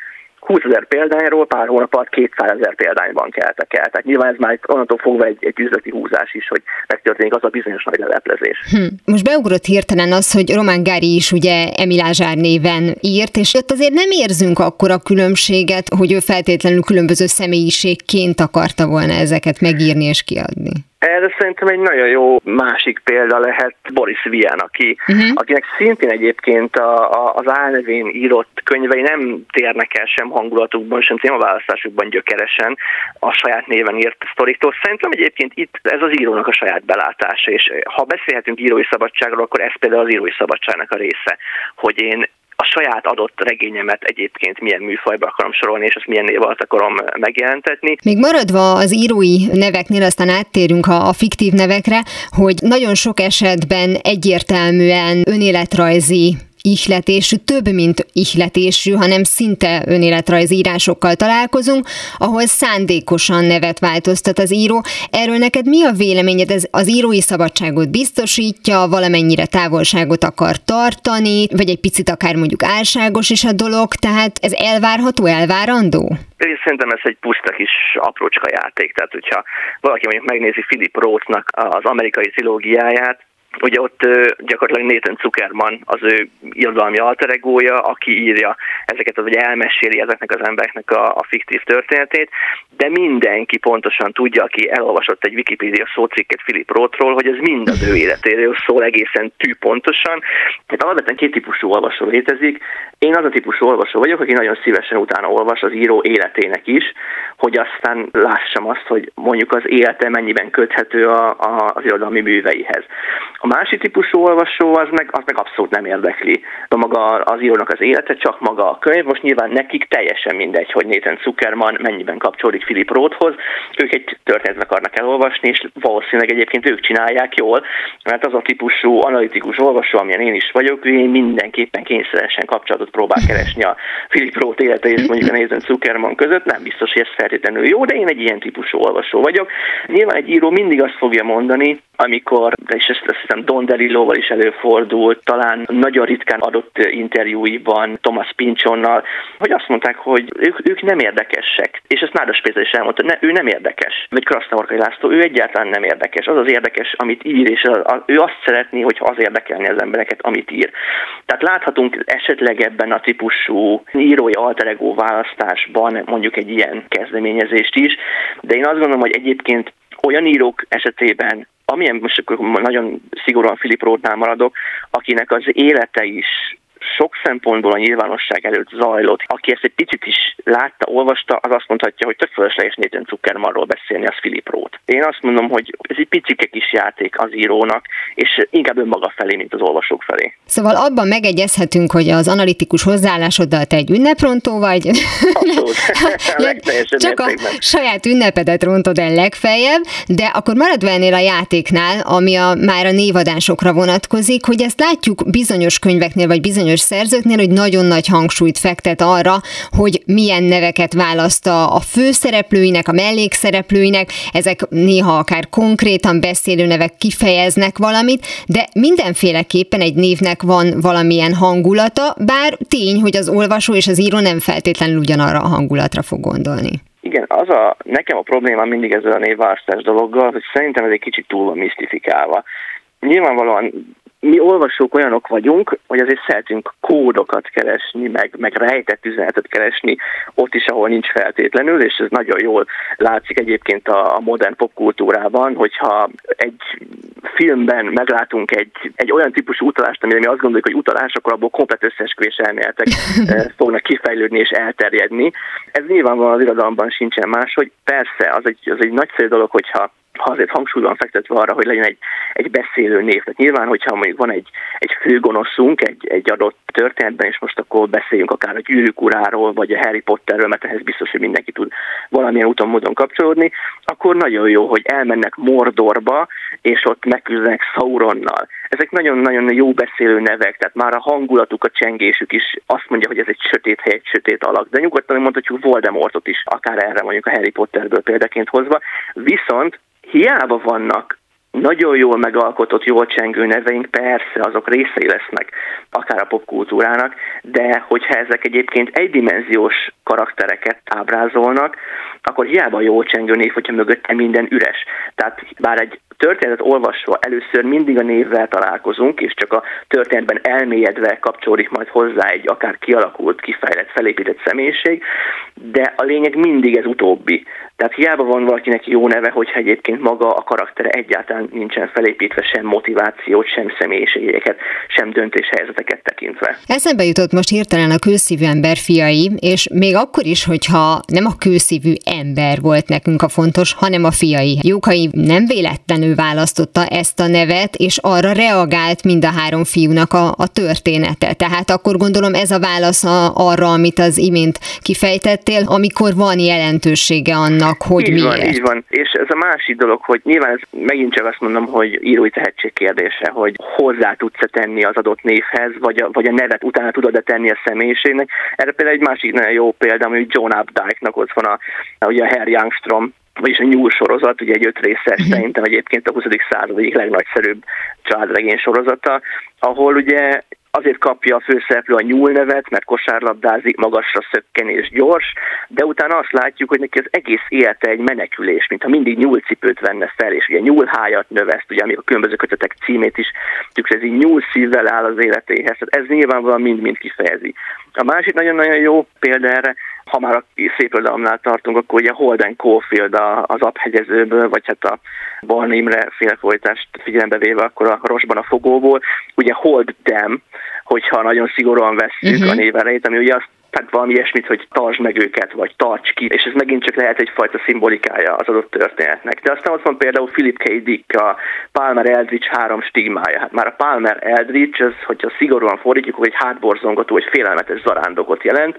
20 ezer példányról pár hónap alatt 200 ezer példányban keltek el. Tehát nyilván ez már onnantól fogva egy, egy üzleti húzás is, hogy megtörténik az a bizonyos nagy leleplezés. Hm. Most beugrott hirtelen az, hogy Román Gári is ugye Emilázsár néven írt, és ott azért nem érzünk akkor a különbséget, hogy ő feltétlenül különböző személyiségként akarta volna ezeket megírni és kiadni. Erre szerintem egy nagyon jó másik példa lehet Boris Vian, aki, uh-huh. akinek szintén egyébként a, a, az álnevén írott könyvei nem térnek el sem hangulatukban, sem témaválasztásukban gyökeresen a saját néven írt sztoriktól. Szerintem egyébként itt ez az írónak a saját belátása, és ha beszélhetünk írói szabadságról, akkor ez például az írói szabadságnak a része, hogy én a saját adott regényemet egyébként milyen műfajba akarom sorolni, és azt milyen név alatt akarom megjelentetni. Még maradva az írói neveknél, aztán áttérünk a, a fiktív nevekre, hogy nagyon sok esetben egyértelműen önéletrajzi ihletésű, több, mint ihletésű, hanem szinte önéletrajzi írásokkal találkozunk, ahol szándékosan nevet változtat az író. Erről neked mi a véleményed? Ez az írói szabadságot biztosítja, valamennyire távolságot akar tartani, vagy egy picit akár mondjuk álságos is a dolog, tehát ez elvárható, elvárandó? Én szerintem ez egy puszta kis aprócska játék, tehát hogyha valaki mondjuk megnézi Philip Rothnak az amerikai trilógiáját, Ugye ott gyakorlatilag Nathan Zuckerman az ő irodalmi alteregója, aki írja ezeket, vagy elmeséli ezeknek az embereknek a, a fiktív történetét, de mindenki pontosan tudja, aki elolvasott egy Wikipedia szócikket Philip Rothról, hogy ez mind az ő életéről szól egészen tű pontosan. Tehát alapvetően két típusú olvasó létezik. Én az a típusú olvasó vagyok, aki nagyon szívesen utána olvas az író életének is, hogy aztán lássam azt, hogy mondjuk az élete mennyiben köthető a, a, az irodalmi műveihez. A másik típusú olvasó az meg, az meg abszolút nem érdekli. A maga az írónak az élete, csak maga a könyv. Most nyilván nekik teljesen mindegy, hogy Nathan Zuckerman mennyiben kapcsolódik Philip Rothhoz. Ők egy történetet akarnak elolvasni, és valószínűleg egyébként ők csinálják jól, mert az a típusú analitikus olvasó, amilyen én is vagyok, ő mindenképpen kényszeresen kapcsolatot próbál keresni a Philip Roth élete és mondjuk a Nathan Zuckerman között. Nem biztos, hogy ez feltétlenül jó, de én egy ilyen típusú olvasó vagyok. Nyilván egy író mindig azt fogja mondani, amikor, és ezt azt hiszem Don DeLillo-val is előfordult, talán nagyon ritkán adott interjúiban Thomas Pinchonnal, hogy azt mondták, hogy ők, ők nem érdekesek. És ezt Nádas Péter is elmondta, ne, ő nem érdekes. Vagy Krasztavarkai László, ő egyáltalán nem érdekes. Az az érdekes, amit ír, és az, az, ő azt szeretné, hogyha az érdekelni az embereket, amit ír. Tehát láthatunk esetleg ebben a típusú írói alteregó választásban mondjuk egy ilyen kezdeményezést is, de én azt gondolom, hogy egyébként olyan írók esetében, amilyen most akkor nagyon szigorúan Filip Rótnál maradok, akinek az élete is sok szempontból a nyilvánosság előtt zajlott. Aki ezt egy picit is látta, olvasta, az azt mondhatja, hogy tök fölösleges Nathan Zuckermanról beszélni, az Philip Roth. Én azt mondom, hogy ez egy picike kis játék az írónak, és inkább önmaga felé, mint az olvasók felé. Szóval abban megegyezhetünk, hogy az analitikus hozzáállásoddal te egy ünneprontó vagy. <laughs> <laughs> Csak a saját ünnepedet rontod el legfeljebb, de akkor maradva ennél a játéknál, ami a, már a névadásokra vonatkozik, hogy ezt látjuk bizonyos könyveknél, vagy bizonyos szerzőknél, hogy nagyon nagy hangsúlyt fektet arra, hogy milyen neveket választ a, főszereplőinek, a mellékszereplőinek, ezek néha akár konkrétan beszélő nevek kifejeznek valamit, de mindenféleképpen egy névnek van valamilyen hangulata, bár tény, hogy az olvasó és az író nem feltétlenül ugyanarra a hangulatra fog gondolni. Igen, az a, nekem a probléma mindig ezzel a névválasztás dologgal, hogy szerintem ez egy kicsit túl van misztifikálva. Nyilvánvalóan mi olvasók olyanok vagyunk, hogy azért szeretünk kódokat keresni, meg, meg rejtett üzenetet keresni ott is, ahol nincs feltétlenül, és ez nagyon jól látszik egyébként a, a modern popkultúrában, hogyha egy filmben meglátunk egy, egy olyan típusú utalást, amire mi azt gondoljuk, hogy utalás, akkor abból komplet összesküvés elméletek <laughs> eh, fognak kifejlődni és elterjedni. Ez nyilvánvalóan az irodalomban sincsen más, hogy persze, az egy, az egy nagyszerű dolog, hogyha ha azért hangsúly van fektetve arra, hogy legyen egy, egy beszélő név. Tehát nyilván, hogyha mondjuk van egy, egy főgonoszunk egy, egy adott történetben, és most akkor beszéljünk akár a gyűrűk uráról, vagy a Harry Potterről, mert ehhez biztos, hogy mindenki tud valamilyen úton módon kapcsolódni, akkor nagyon jó, hogy elmennek Mordorba, és ott megküzdenek Sauronnal. Ezek nagyon-nagyon jó beszélő nevek, tehát már a hangulatuk, a csengésük is azt mondja, hogy ez egy sötét hely, egy sötét alak. De nyugodtan mondhatjuk Voldemortot is, akár erre mondjuk a Harry Potterből példaként hozva. Viszont hiába vannak nagyon jól megalkotott, jól csengő neveink, persze azok részei lesznek akár a popkultúrának, de hogyha ezek egyébként egydimenziós karaktereket ábrázolnak, akkor hiába jól csengő név, hogyha mögötte minden üres. Tehát bár egy történetet olvasva először mindig a névvel találkozunk, és csak a történetben elmélyedve kapcsolódik majd hozzá egy akár kialakult, kifejlett, felépített személyiség, de a lényeg mindig ez utóbbi. Tehát hiába van valakinek jó neve, hogyha egyébként maga a karaktere egyáltalán nincsen felépítve sem motivációt, sem személyiségeket, sem döntéshelyzeteket tekintve. Eszembe jutott most hirtelen a kőszívű ember fiai, és még akkor is, hogyha nem a kőszívű ember volt nekünk a fontos, hanem a fiai. Jókai nem véletlenül választotta ezt a nevet, és arra reagált mind a három fiúnak a, a története. Tehát akkor gondolom ez a válasz arra, amit az imént kifejtettél, amikor van jelentősége annak, annak, hogy így miért. Van, így van, és ez a másik dolog, hogy nyilván ez megint csak azt mondom, hogy írói tehetség kérdése, hogy hozzá tudsz-e tenni az adott névhez, vagy a, vagy a nevet utána tudod-e tenni a személyiségnek. Erre például egy másik nagyon jó példa, hogy John Updike-nak ott van a, ugye a Herr Youngstrom, vagyis a nyúl sorozat, ugye egy öt részes, mhm. szerintem egyébként a 20. század egyik legnagyszerűbb családregény sorozata, ahol ugye Azért kapja a főszereplő a nyúl nevet, mert kosárlabdázik, magasra szökken és gyors, de utána azt látjuk, hogy neki az egész élete egy menekülés, mintha mindig nyúlcipőt venne fel, és ugye nyúlhájat növeszt, ugye ami a különböző kötetek címét is tükrözi, nyúl szívvel áll az életéhez. Tehát ez nyilvánvalóan mind-mind kifejezi. A másik nagyon-nagyon jó példa erre, ha már a szép irodalomnál tartunk, akkor ugye Holden Caulfield az aphegyezőből, vagy hát a Barn Imre félfolytást figyelembe véve, akkor a Rosban a fogóból, ugye Hold Them, hogyha nagyon szigorúan vesszük uh-huh. a néveleit, ami ugye azt tehát valami ilyesmit, hogy tartsd meg őket, vagy tarts ki, és ez megint csak lehet egyfajta szimbolikája az adott történetnek. De aztán ott van például Philip K. Dick, a Palmer Eldridge három stigmája. Hát már a Palmer Eldridge, az, hogyha szigorúan fordítjuk, hogy egy hátborzongató, vagy félelmetes zarándokot jelent,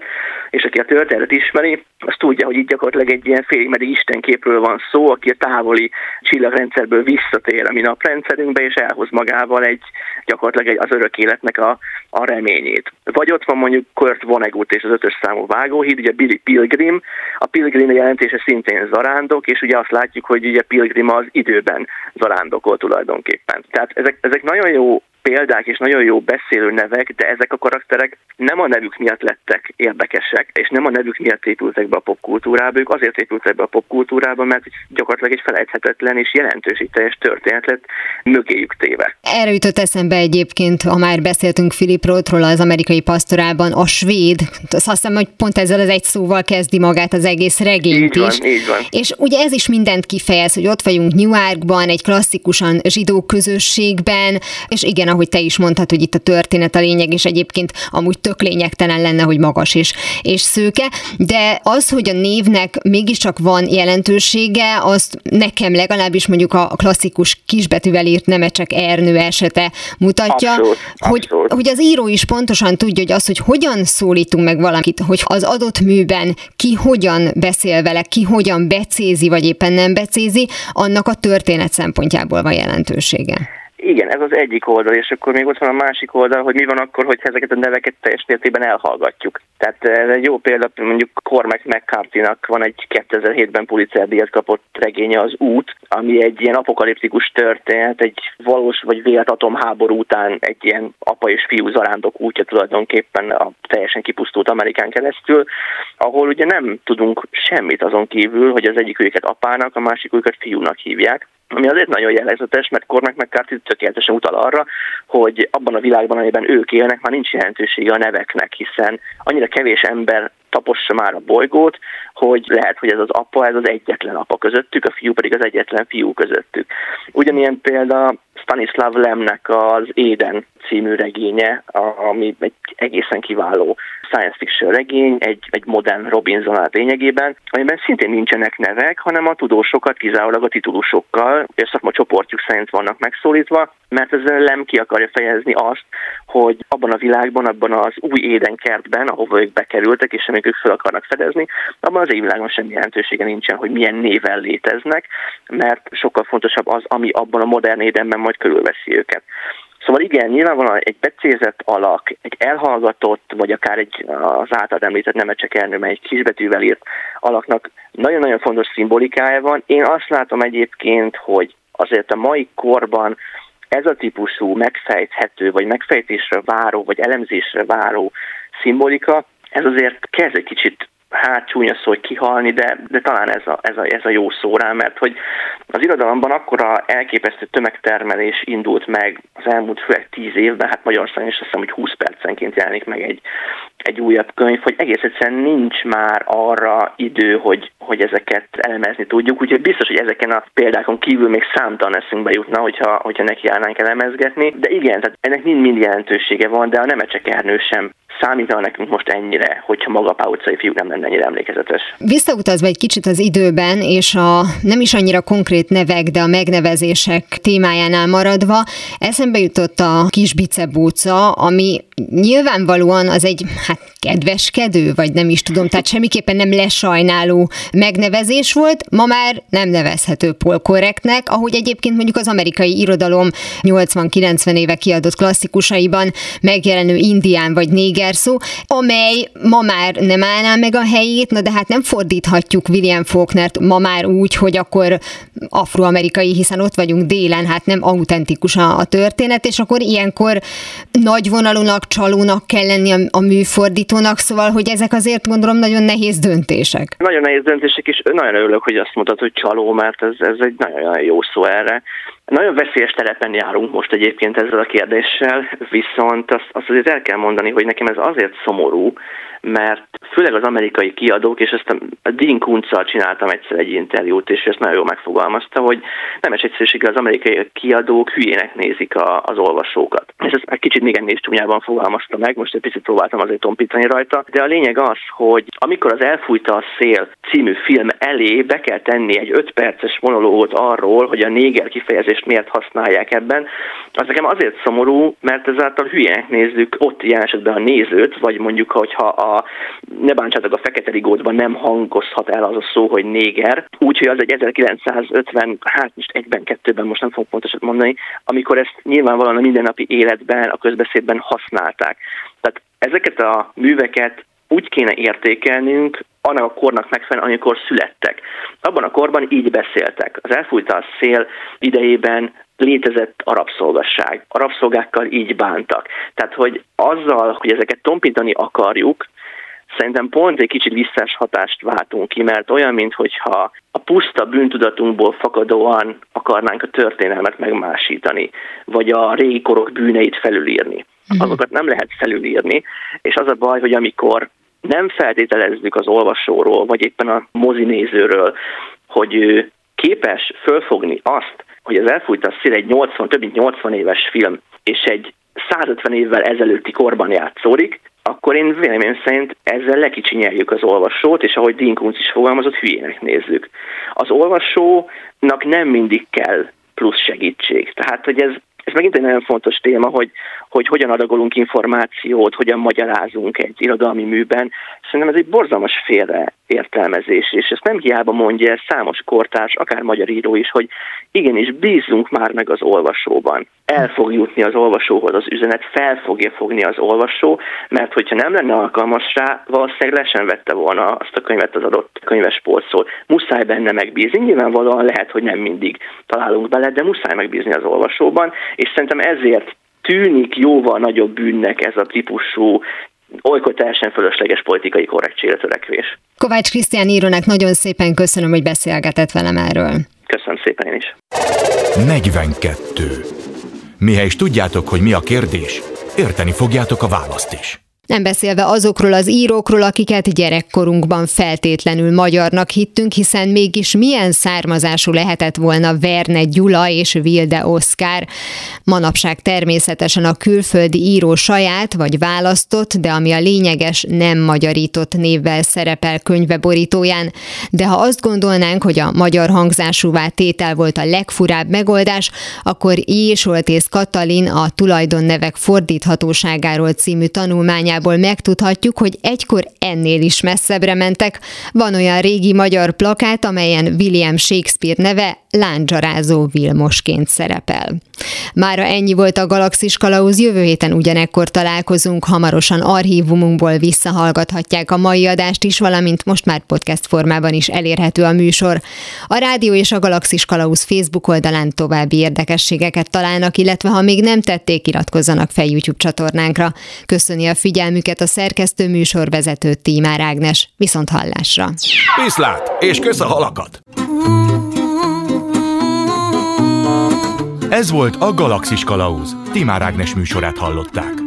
és aki a történetet ismeri, az tudja, hogy itt gyakorlatilag egy ilyen félig meddig istenképről van szó, aki a távoli csillagrendszerből visszatér a mi naprendszerünkbe, és elhoz magával egy gyakorlatilag az örök életnek a, a reményét. Vagy ott van mondjuk Kurt Vonnegut és az ötös számú vágóhíd, ugye Billy Pilgrim, a Pilgrim jelentése szintén zarándok, és ugye azt látjuk, hogy ugye Pilgrim az időben zarándokol tulajdonképpen. Tehát ezek, ezek nagyon jó példák és nagyon jó beszélő nevek, de ezek a karakterek nem a nevük miatt lettek érdekesek, és nem a nevük miatt épültek be a popkultúrába, ők azért épültek be a popkultúrába, mert gyakorlatilag egy felejthetetlen és jelentőségteljes történet lett mögéjük téve. Erre jutott eszembe egyébként, ha már beszéltünk Philip Rothról az amerikai pastorában, a svéd, azt hiszem, hogy pont ezzel az egy szóval kezdi magát az egész regényt így is. Van, így van. És ugye ez is mindent kifejez, hogy ott vagyunk Newarkban, egy klasszikusan zsidó közösségben, és igen, ahogy te is mondtad, hogy itt a történet a lényeg, és egyébként amúgy tök lényegtelen lenne, hogy magas és, és szőke, de az, hogy a névnek mégiscsak van jelentősége, azt nekem legalábbis mondjuk a klasszikus kisbetűvel írt nemecsek Ernő esete mutatja, abszolút, hogy, abszolút. hogy az író is pontosan tudja, hogy az, hogy hogyan szólítunk meg valakit, hogy az adott műben ki hogyan beszél vele, ki hogyan becézi, vagy éppen nem becézi, annak a történet szempontjából van jelentősége. Igen, ez az egyik oldal, és akkor még ott van a másik oldal, hogy mi van akkor, hogyha ezeket a neveket teljes mértékben elhallgatjuk. Tehát ez egy jó példa, mondjuk Cormac mccarthy van egy 2007-ben Pulitzer díjat kapott regénye az Út, ami egy ilyen apokaliptikus történet, egy valós vagy vélt atomháború után egy ilyen apa és fiú zarándok útja tulajdonképpen a teljesen kipusztult Amerikán keresztül, ahol ugye nem tudunk semmit azon kívül, hogy az egyik őket apának, a másik őket fiúnak hívják ami azért nagyon jellegzetes, mert Cormac McCarthy tökéletesen utal arra, hogy abban a világban, amiben ők élnek, már nincs jelentősége a neveknek, hiszen annyira kevés ember tapossa már a bolygót, hogy lehet, hogy ez az apa, ez az egyetlen apa közöttük, a fiú pedig az egyetlen fiú közöttük. Ugyanilyen példa Stanislav Lemnek az Éden című regénye, ami egy egészen kiváló science fiction regény, egy, egy modern Robinson át lényegében, amiben szintén nincsenek nevek, hanem a tudósokat kizárólag a titulusokkal, és szakma csoportjuk szerint vannak megszólítva, mert ezzel Lem ki akarja fejezni azt, hogy abban a világban, abban az új édenkertben, ahova ők bekerültek, és amik ők fel akarnak fedezni, abban az évvilágon semmi jelentősége nincsen, hogy milyen néven léteznek, mert sokkal fontosabb az, ami abban a modern édenben majd körülveszi őket. Szóval igen, nyilvánvalóan egy becézett alak, egy elhallgatott, vagy akár egy az által említett Nemecsek Ernő, egy kisbetűvel írt alaknak nagyon-nagyon fontos szimbolikája van. Én azt látom egyébként, hogy azért a mai korban ez a típusú megfejthető, vagy megfejtésre váró, vagy elemzésre váró szimbolika, ez azért kezd egy kicsit hát csúnya szó, hogy kihalni, de, de talán ez a, ez, a, ez a jó szó rá, mert hogy az irodalomban akkora elképesztő tömegtermelés indult meg az elmúlt főleg tíz évben, hát Magyarországon is azt hiszem, hogy 20 percenként jelenik meg egy, egy újabb könyv, hogy egész egyszerűen nincs már arra idő, hogy, hogy ezeket elemezni tudjuk, úgyhogy biztos, hogy ezeken a példákon kívül még számtalan eszünkbe jutna, hogyha, hogyha nekiállnánk elemezgetni, de igen, tehát ennek mind-mind jelentősége van, de a Nemecsek Ernő sem számítana nekünk most ennyire, hogyha maga a Pál fiú nem lenne ennyire emlékezetes. Visszautazva egy kicsit az időben, és a nem is annyira konkrét nevek, de a megnevezések témájánál maradva, eszembe jutott a kis bicebóca, ami nyilvánvalóan az egy hát kedveskedő, vagy nem is tudom, tehát semmiképpen nem lesajnáló megnevezés volt, ma már nem nevezhető polkorrektnek, ahogy egyébként mondjuk az amerikai irodalom 80-90 éve kiadott klasszikusaiban megjelenő indián vagy néger jár szó, amely ma már nem állná meg a helyét, na de hát nem fordíthatjuk William Faulknert ma már úgy, hogy akkor afroamerikai, hiszen ott vagyunk délen, hát nem autentikus a, a történet, és akkor ilyenkor nagyvonalúnak, csalónak kell lenni a, a műfordítónak, szóval, hogy ezek azért gondolom nagyon nehéz döntések. Nagyon nehéz döntések, és nagyon örülök, hogy azt mondtad, hogy csaló, mert ez, ez egy nagyon jó szó erre. Nagyon veszélyes terepen járunk most egyébként ezzel a kérdéssel, viszont azt, azt azért el kell mondani, hogy nekem ez azért szomorú, mert főleg az amerikai kiadók, és ezt a Dean Kuntzal csináltam egyszer egy interjút, és ezt nagyon jól megfogalmazta, hogy nemes egyszerűséggel az amerikai kiadók hülyének nézik a, az olvasókat. És ezt egy kicsit még ennél csúnyában fogalmazta meg, most egy picit próbáltam azért tompítani rajta, de a lényeg az, hogy amikor az Elfújta a szél című film elé be kell tenni egy 5 perces monológot arról, hogy a néger kifejezést miért használják ebben, az nekem azért szomorú, mert ezáltal hülyének nézzük ott ilyen esetben a nézőt, vagy mondjuk, hogyha a ne bántsátok a fekete rigótban nem hangozhat el az a szó, hogy néger, úgyhogy az egy 1950, hát most egyben, kettőben, most nem fogok pontosat mondani, amikor ezt nyilvánvalóan a mindennapi életben, a közbeszédben használták. Tehát ezeket a műveket úgy kéne értékelnünk, annak a kornak megfelelően, amikor születtek. Abban a korban így beszéltek. Az elfújta a szél idejében létezett a rabszolgasság. A rabszolgákkal így bántak. Tehát, hogy azzal, hogy ezeket tompítani akarjuk, szerintem pont egy kicsit visszás hatást váltunk ki, mert olyan, mintha a puszta bűntudatunkból fakadóan akarnánk a történelmet megmásítani, vagy a régi korok bűneit felülírni. Mhm. Azokat nem lehet felülírni, és az a baj, hogy amikor nem feltételezzük az olvasóról, vagy éppen a mozinézőről, hogy ő képes fölfogni azt, hogy az elfújt a szél egy 80, több mint 80 éves film, és egy 150 évvel ezelőtti korban játszódik, akkor én véleményem szerint ezzel lekicsinyeljük az olvasót, és ahogy Dean is fogalmazott, hülyének nézzük. Az olvasónak nem mindig kell plusz segítség. Tehát, hogy ez, ez megint egy nagyon fontos téma, hogy, hogy hogyan adagolunk információt, hogyan magyarázunk egy irodalmi műben. Szerintem ez egy borzalmas félre értelmezés, és ezt nem hiába mondja ez számos kortárs, akár magyar író is, hogy igenis bízzunk már meg az olvasóban. El fog jutni az olvasóhoz az üzenet, fel fogja fogni az olvasó, mert hogyha nem lenne alkalmas rá, valószínűleg le sem vette volna azt a könyvet az adott könyves polcról. Muszáj benne megbízni. Nyilvánvalóan lehet, hogy nem mindig találunk bele, de muszáj megbízni az olvasóban, és szerintem ezért tűnik jóval nagyobb bűnnek ez a típusú olykor teljesen fölösleges politikai korrektségre törekvés. Kovács Krisztián írónak nagyon szépen köszönöm, hogy beszélgetett velem erről. Köszönöm szépen én is. 42. Mihez tudjátok, hogy mi a kérdés, érteni fogjátok a választ is. Nem beszélve azokról az írókról, akiket gyerekkorunkban feltétlenül magyarnak hittünk, hiszen mégis milyen származású lehetett volna Verne Gyula és Vilde Oszkár. Manapság természetesen a külföldi író saját vagy választott, de ami a lényeges, nem magyarított névvel szerepel könyve borítóján. De ha azt gondolnánk, hogy a magyar hangzásúvá tétel volt a legfurább megoldás, akkor I. Soltész Katalin a tulajdonnevek fordíthatóságáról című tanulmánya Bibliából megtudhatjuk, hogy egykor ennél is messzebbre mentek. Van olyan régi magyar plakát, amelyen William Shakespeare neve lándzsarázó Vilmosként szerepel. Mára ennyi volt a Galaxis Kalauz, jövő héten ugyanekkor találkozunk, hamarosan archívumunkból visszahallgathatják a mai adást is, valamint most már podcast formában is elérhető a műsor. A Rádió és a Galaxis Kalauz Facebook oldalán további érdekességeket találnak, illetve ha még nem tették, iratkozzanak fel YouTube csatornánkra. Köszöni a figyelmüket a szerkesztő műsorvezető Tímár Ágnes. Viszont hallásra! Viszlát, és kösz a halakat! Ez volt a Galaxis Kalauz. Timár Ágnes műsorát hallották.